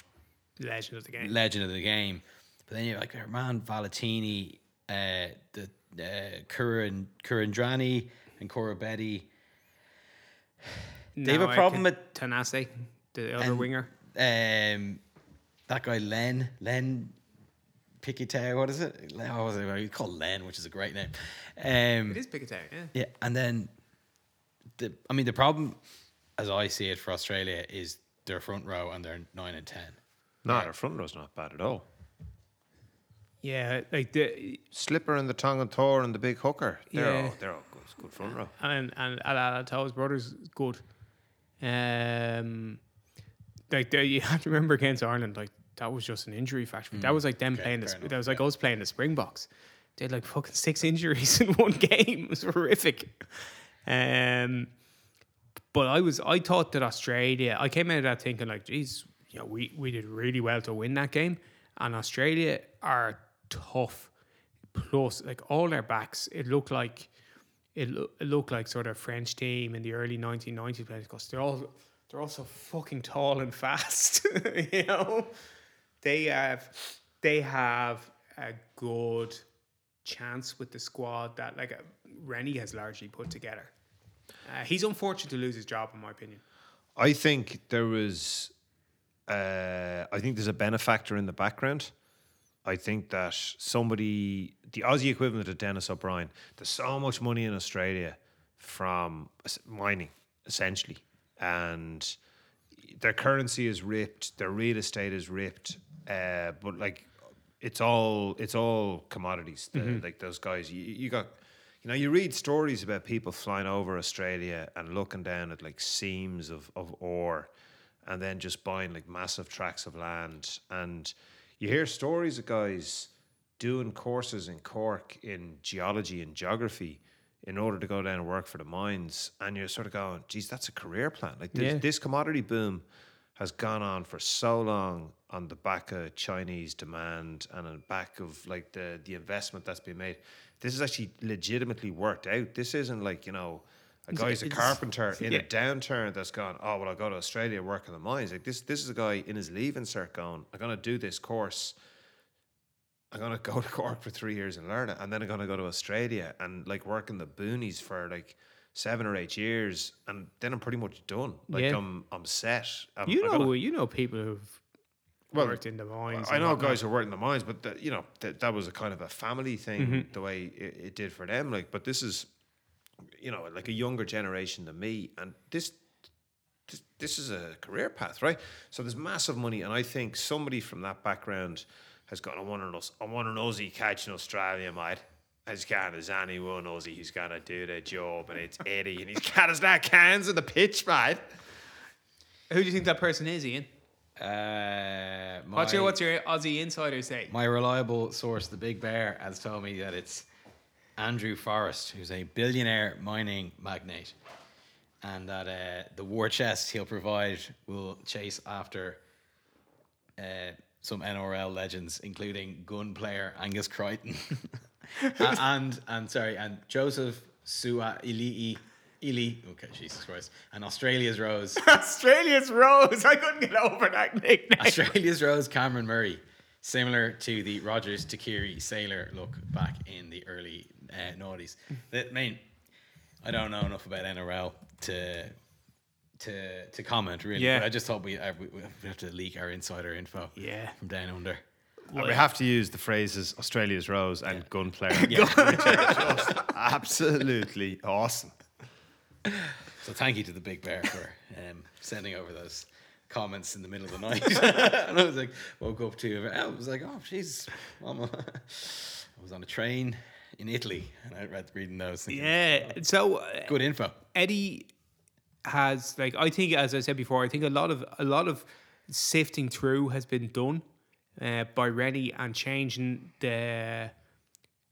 Legend of the game. legend of the game, but then you're like our man Valetini, uh, the uh, Kuran Kurandrani and Koroibete. [sighs] They have a problem with Tanase, the other and, winger. Um, that guy Len Len Piquetau, what is it? Len- What was it? He called Len, which is a great name. Um, It is Piquetau, yeah. yeah, and then the I mean the problem, as I see it for Australia, is their front row and their nine and ten. No, our front row's not bad at all. Yeah, like the Slipper and the Tongan Thor and the big hooker. They're Yeah. all they're all good, good front row. and and Alato's brothers good. Um, like the, you have to remember against Ireland, like that was just an injury factory. That was like them Okay, playing That was like yeah. us playing the Springboks. They had like fucking six [laughs] injuries in one game. [laughs] It was horrific. Um, but I was I thought that Australia. I came out of that thinking like, geez, you know, we we did really well to win that game, and Australia are tough. Plus, like all their backs, it looked like it, loo- it looked like sort of French team in the early 1990s because they're all they're all so fucking tall and [laughs] fast. you know, they have they have a good chance with the squad that like uh, Rennie has largely put together. Uh, he's unfortunate to lose his job, in my opinion. I think there was. Uh, I think there's a benefactor in the background. I think that somebody, the Aussie equivalent of Denis O'Brien, there's so much money in Australia from mining, essentially, and their currency is ripped, their real estate is ripped, uh, but like it's all it's all commodities. The, Like those guys, you, you got, you know, you read stories about people flying over Australia and looking down at like seams of of ore, and then just buying like massive tracts of land, and you hear stories of guys doing courses in Cork in geology and geography in order to go down and work for the mines, and you're sort of going, "Geez, that's a career plan." Like this, Yeah. this commodity boom has gone on for so long on the back of Chinese demand and on the back of like the the investment that's been made. This is actually legitimately worked out. This isn't like you know. A guy's a carpenter in yeah. a downturn that's gone, oh, well, I'll go to Australia, work in the mines. Like this, this is a guy in his leaving cert going, I'm going to do this course I'm gonna [laughs] go to Cork for three years and learn it, and then I'm gonna go to Australia and like work in the boonies for like seven or eight years, and then I'm pretty much done. Like Yeah. I'm I'm set. I'm, You know, gonna- you know people who've Well, worked in the mines. I know whatnot. guys who worked in the mines, but that you know that that was a kind of a family thing Mm-hmm. the way it, it did for them. Like, but this is, you know, like a younger generation than me, and this. This, this is a career path, right? So there's massive money, and I think somebody from that background has got. I want an Aus- I want an Aussie catch in Australia, mate. As can as anyone Aussie who's gonna do the job, and it's Eddie, and he's got his that cans in the pitch, mate. Who do you think that person is, Ian? Uh, my, What's your What's your Aussie insider say? my reliable source, the Big Bear, has told me that it's Andrew Forrest, who's a billionaire mining magnate, and that uh, the war chest he'll provide will chase after uh, some NRL legends, including gun player Angus Crichton, [laughs] A- and and sorry, and Joseph Sua Ilii. Okay, Jesus Christ, and Australia's Rose, [laughs] Australia's Rose. I couldn't get over that nickname. Australia's Rose Cameron Murray, similar to the Rogers Tuqiri sailor look back in the early uh, noughties. That I mean, I don't know enough about NRL to to to comment really. Yeah. but I just thought we uh, we, we have to leak our insider info. Yeah. from down under. And we have to use the phrases Australia's Rose and gun player. [laughs] [laughs] Just absolutely awesome. [laughs] So thank you to the Big Bear for um, sending over those comments in the middle of the night. [laughs] and I was like, woke up to, I was like, oh, jeez, I'm a- I was on a train in Italy, and I read reading those. Thinking, Yeah. So uh, good info. Eddie has like I think as I said before, I think a lot of a lot of sifting through has been done uh, by Rennie and changing the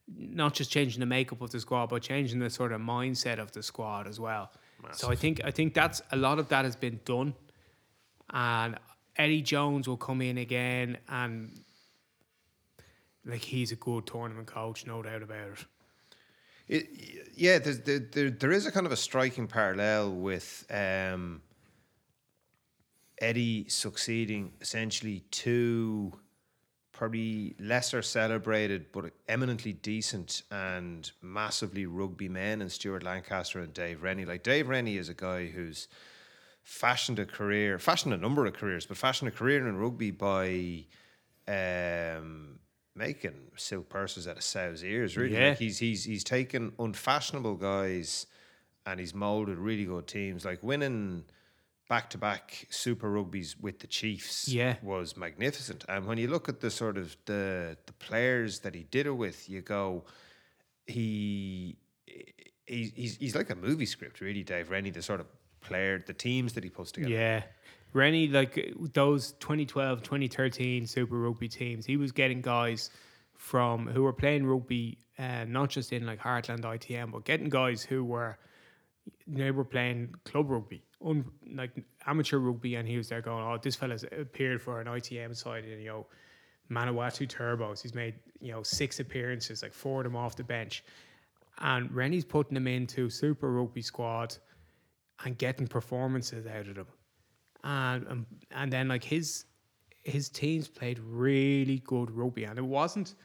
not just changing the makeup of the squad, but changing the sort of mindset of the squad as well. So I think I think that's a lot of that has been done, and Eddie Jones will come in again, and like he's a good tournament coach, no doubt about it. It, yeah, there's, there, there, there is a kind of a striking parallel with um, Eddie succeeding essentially two probably lesser celebrated but eminently decent and massively rugby men and Stuart Lancaster and Dave Rennie. Like Dave Rennie is a guy who's fashioned a career, fashioned a number of careers, but fashioned a career in rugby by um, making silk purses out of sow's ears. Really, Yeah. like he's he's he's taken unfashionable guys and he's molded really good teams. Like winning back to back Super Rugbies with the Chiefs, Yeah. was magnificent. And when you look at the sort of the the players that he did it with, you go, he. He's, he's, he's like a movie script, really, Dave Rennie, the sort of player, the teams that he puts together. Yeah. Rennie, like those 2012, 2013 Super Rugby teams, he was getting guys from who were playing rugby, uh, not just in like Heartland ITM, but getting guys who were they were playing club rugby, un, like amateur rugby, and he was there going, "Oh, this fella's appeared for an ITM side, and you know, Manawatu Turbos. He's made you know six appearances, like four of them off the bench, and Rennie's putting them into Super Rugby squad and getting performances out of them, and and, and then like his his teams played really good rugby, and it wasn't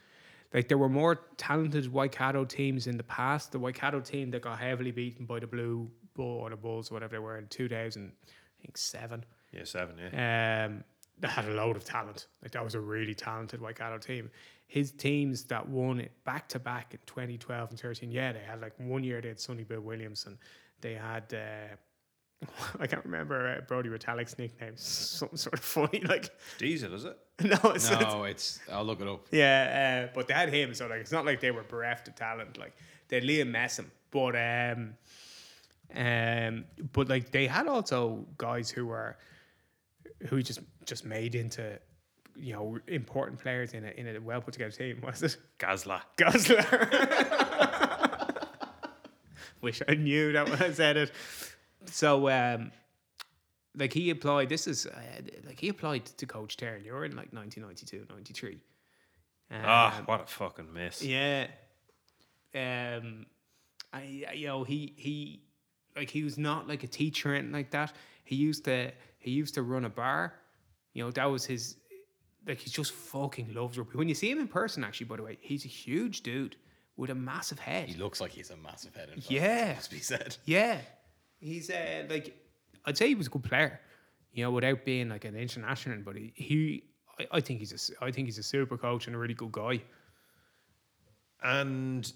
like there were more talented Waikato teams in the past. The Waikato team that got heavily beaten by the Blue Bull or the Bulls, or whatever they were in two thousand, I think seven. Yeah, seven, yeah. Um, that had a load of talent. Like that was a really talented Waikato team. His teams that won it back to back in 2012 and 13. Yeah, they had like one year they had Sonny Bill Williamson. They had uh, [laughs] I can't remember uh, Brodie Retallick's nickname. [laughs] Something sort of funny. Like Diesel, is it? [laughs] no, it's, it's No, it's. I'll look it up. yeah, uh, but they had him, so like it's not like they were bereft of talent. Like they had Liam Messam, but um, um, but like they had also guys who were who just just made into you know important players in a in a well put together team. [laughs] Was it Gazla. Gosler? [laughs] Wish I knew that when I said it. So um, like he applied. This is uh, like he applied to coach Terry You're in like 1992, 93. Ah, Um, what a fucking miss. yeah. Um, I- you know he he like he was not like a teacher or anything like that. He used to he used to run a bar. You know that was his like he just fucking loves rugby. When you see him in person, actually, by the way, he's a huge dude with a massive head. He looks like he's a massive head. In fact, Yeah. must be said. Yeah, he's uh, like I'd say he was a good player, you know, without being like an international. But he, he I, I think he's a I think he's a super coach and a really good guy. And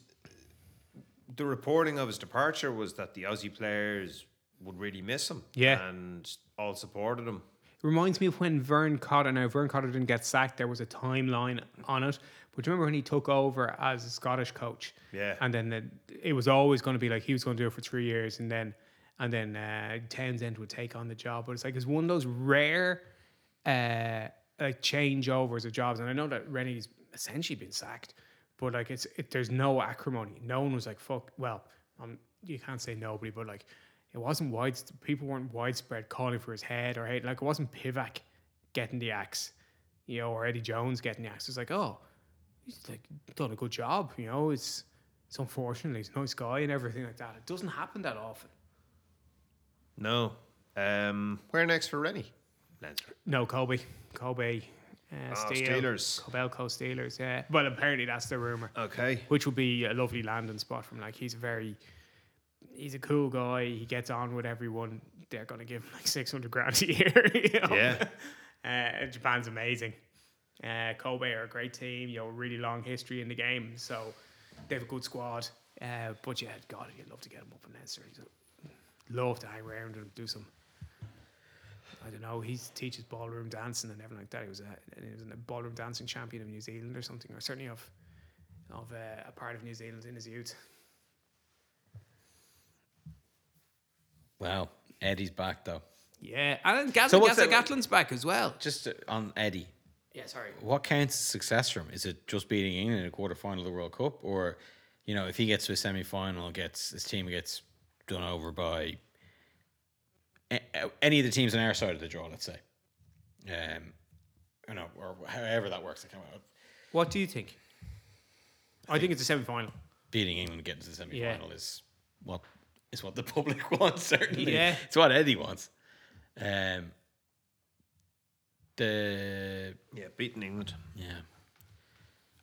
the reporting of his departure was that the Aussie players would really miss him. Yeah. And all supported him. It reminds me of when Vern Cotter. Now Vern Cotter didn't get sacked. There was a timeline on it. But do you remember when he took over as a Scottish coach? Yeah. And then the, it was always going to be like he was going to do it for three years, and then and then uh, Townsend would take on the job. But it's like it's one of those rare uh, like changeovers of jobs. And I know that Rennie's essentially been sacked, but like it's it, there's no acrimony. No one was like fuck. Well, um, you can't say nobody, but like it wasn't wide. People weren't widespread calling for his head or hate. Like it wasn't Pivac getting the axe, you know, or Eddie Jones getting the axe. It's like oh, he's like done a good job. You know, it's it's unfortunate. He's a nice guy and everything like that. It doesn't happen that often. No. Um, where next for Rennie? Leinster. No, Kobe, Kobe, uh, Oh, Steel, Steelers. Kobelco Steelers. Yeah, well, apparently that's the rumor. Okay. which would be a lovely landing spot from like he's a very he's a cool guy he gets on with everyone they're going to give him like 600 grand a year [laughs] you know? Yeah. [laughs] uh, Japan's amazing uh, Kobe are a great team you know really long history in the game so they have a good squad uh, but yeah God you'd love to get him up in He's a- love to hang around and do some I don't know. He teaches ballroom dancing and everything like that. He was a, he was a ballroom dancing champion of New Zealand or something, or certainly of of uh, a part of New Zealand in his youth. Wow. Eddie's back though. Yeah, and Gaz- So Gaza Gatland's back as well. Just uh, on Eddie, Yeah, sorry. what counts as success for him? Is it just beating England in a quarter final of the World Cup, or you know, if he gets to a semi final, gets his team gets done over by any of the teams on our side of the draw, let's say, um, you know, or however that works. I can't remember. What do you think? I think it's a semi final. beating England getting to the semi Yeah. final is what is what the [laughs] public wants. Certainly, Yeah. it's what Eddie wants. Um, the Yeah, beating England. yeah,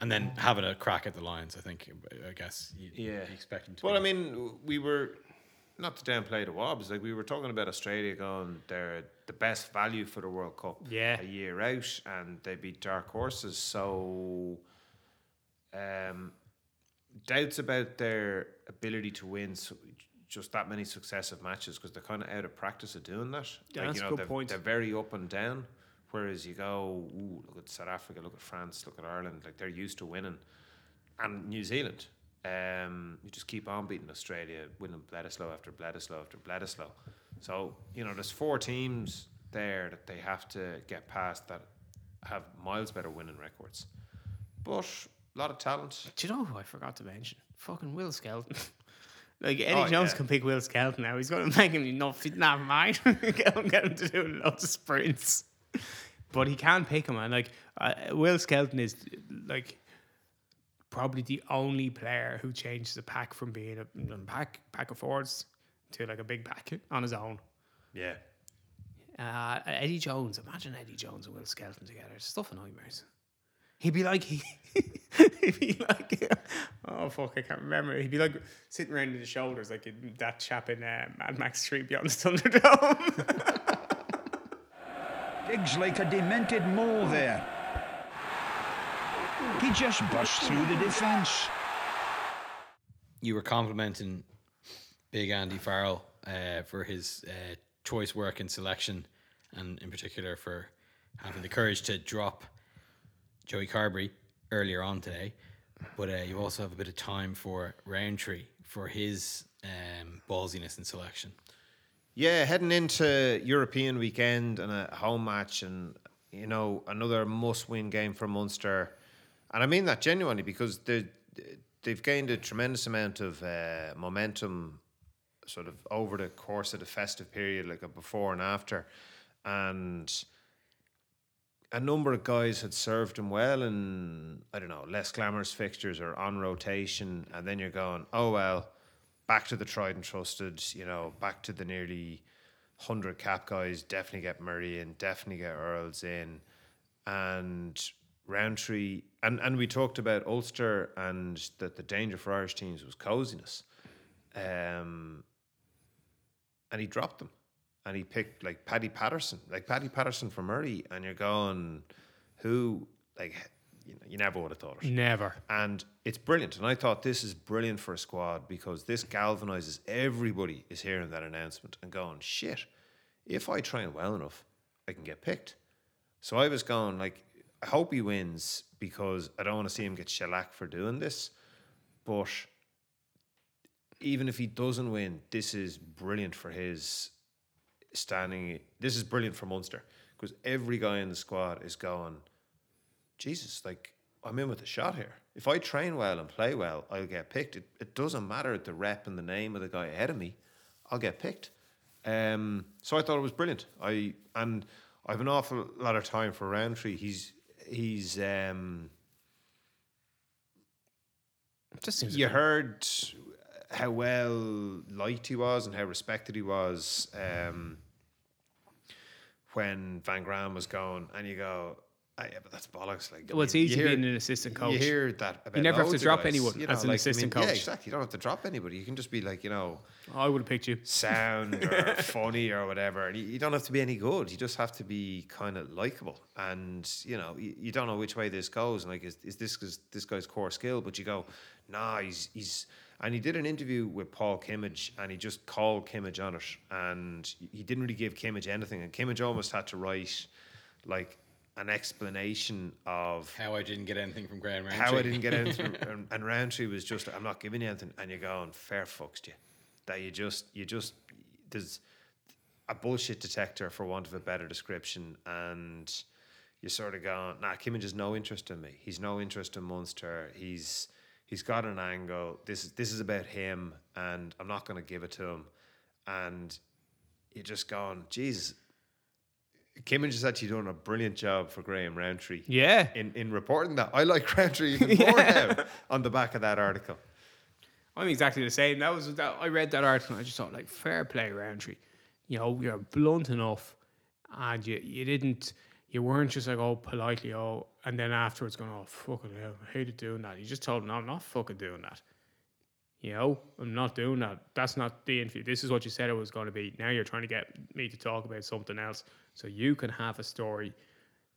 and then having a crack at the Lions. I think. I guess. You, Yeah. you expect him to. Well, I mean, we were not to downplay the Wobbs. Like we were talking about Australia going, they're the best value for the World Cup. Yeah. a year out, and they beat dark horses. So, um, doubts about their ability to win so, just that many successive matches because they're kind of out of practice of doing that. Yeah, that's a good they're, point. They're very up and down. Whereas you go, ooh, look at South Africa, look at France, look at Ireland. Like they're used to winning, and New Zealand. Um, you just keep on beating Australia, winning Bledisloe after Bledisloe after Bledisloe. So you know, there's four teams there that they have to get past that have miles better winning records, but a lot of talent. Do you know who I forgot to mention? Fucking Will Skelton. [laughs] like Eddie Oh, Jones yeah. can pick Will Skelton now. He's going to make him enough. Never mind. [laughs] get, him, get him to do lots of sprints. But he can pick him, and like uh, Will Skelton is like probably the only player who changed the pack from being a, a pack pack of forwards to like a big pack on his own. Yeah, Uh, Eddie Jones, imagine Eddie Jones and Will Skelton together. It's stuff of nightmares. He'd be like, he, [laughs] he'd be like, oh fuck, I can't remember. He'd be like sitting around in the shoulders, like that chap in uh, Mad Max Street Beyond the Thunderdome. [laughs] Diggs like a demented mole there. He just burst through the defence. you were complimenting Big Andy Farrell uh, for his uh, choice work and selection, and in particular for having the courage to drop Joey Carbery earlier on today. But uh, you also have a bit of time for Rowntree for his um, ballsiness and selection. Yeah, heading into European weekend and a home match, and you know another must-win game for Munster, and I mean that genuinely because they they've gained a tremendous amount of uh, momentum, sort of over the course of the festive period, like a before and after, and a number of guys had served him well in I don't know less glamorous fixtures or on rotation, and then you're going, oh well, back to the tried and trusted, you know, back to the nearly hundred cap guys. Definitely get Murray in, definitely get Earls in, and Rowntree, and and we talked about Ulster and that the danger for Irish teams was coziness, um, and he dropped them and he picked like Paddy Patterson, like Paddy Patterson from Murray, and you're going, who like you know you never would have thought it. Never. And it's brilliant. And I thought this is brilliant for a squad because this galvanizes everybody is hearing that announcement and going, shit, if I train well enough, I can get picked. So I was going like, I hope he wins because I don't want to see him get shellacked for doing this. But even if he doesn't win, this is brilliant for his standing. This is brilliant for Munster because every guy in the squad is going, Jesus, like I'm in with a shot here. If I train well and play well, I'll get picked. It, it doesn't matter the rep and the name of the guy ahead of me, I'll get picked. Um, so I thought it was brilliant. I and I've an awful lot of time for Rowntree. He's he's um, Just seems you heard how well liked he was and how respected he was um, when Van Graan was gone, and you go, ah, yeah, but that's bollocks. Like, Well, it's easy hear- being an assistant coach. You hear that about You never have to drop guys, anyone you as an like, assistant I mean, Yeah, exactly. You don't have to drop anybody. You can just be like, you know, I would have picked you. sound or [laughs] funny or whatever. And you, you don't have to be any good. You just have to be kind of likable. And you know, you, you don't know which way this goes. And like, is, is this is this guy's core skill? But you go, nah, he's he's. And he did an interview with Paul Kimmage, and he just called Kimmage on it, and he didn't really give Kimmage anything. And Kimmage almost had to write like an explanation of How I didn't get anything from Graham Rowntree. how I didn't get anything. [laughs] and, and Rowntree was just, I'm not giving you anything. And you're going, fair fucks to you. That you just, you just, there's, a bullshit detector, for want of a better description, and you're sort of going, nah, Kimmage has no interest in me. He's no interest in Munster. He's he's got an angle. This is this is about him, and I'm not going to give it to him. And you're just going, Jesus. Kimmage has actually doing a brilliant job for Graham Rowntree. Yeah. In in reporting that, I like Rowntree even [laughs] more now on the back of that article. I'm exactly the same. That was that. I read that article. and I just thought like fair play, Rowntree. You know, you're blunt enough, and you you didn't. You weren't just like oh politely oh, and then afterwards going oh fucking hell, I hated doing that. You just told him no, I'm not fucking doing that. You know, I'm not doing that. That's not the interview. This is what you said it was going to be. Now you're trying to get me to talk about something else, so you can have a story,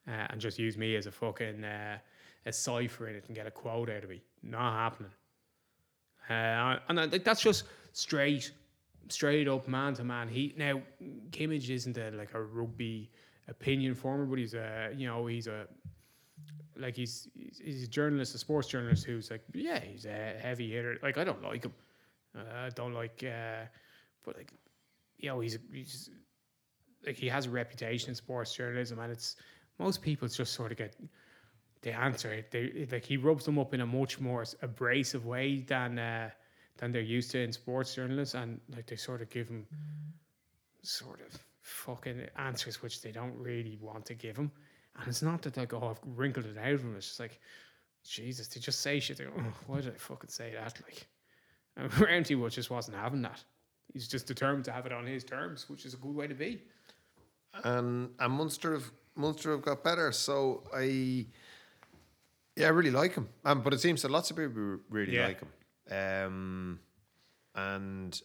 uh, and just use me as a fucking uh, a cipher in it and get a quote out of me. Not happening. Uh, and I that's just straight, straight up man to man. He now Kimmage isn't a, like a rugby opinion former, but he's a you know he's a like he's he's- a journalist, a sports journalist who's like yeah he's a heavy hitter. Like I don't like him. Uh, I don't like, uh, but like you know he's he's like he has a reputation in sports journalism, and it's most people just sort of get they answer it. They like he rubs them up in a much more abrasive way than uh, than they're used to in sports journalists, and like they sort of give him sort of fucking answers which they don't really want to give him. And it's not that like oh I've wrinkled it out of him. It's just like Jesus, they just say shit. They go, oh, why did I fucking say that? Like, and [laughs] was just wasn't having that. He's just determined to have it on his terms, which is a good way to be. and and Munster have Munster have got better. So I, yeah, I really like him. Um, but it seems that lots of people really Yeah. like him. Um, and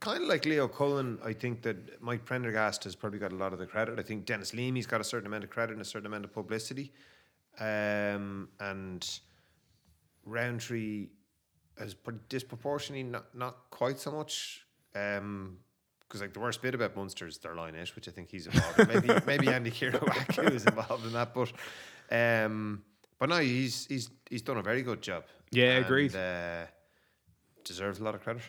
kind of like Leo Cullen, I think that Mike Prendergast has probably got a lot of the credit. I think Denis Leamy's got a certain amount of credit and a certain amount of publicity. Um, and Rowntree pretty disproportionately not not quite so much. Um, because like the worst bit about Munster is their line out, which I think he's involved. in. Maybe [laughs] maybe Andy Kyriacou [laughs] is involved in that, but um, but no, he's he's he's done a very good job. Yeah, and, agreed. Uh, deserves a lot of credit.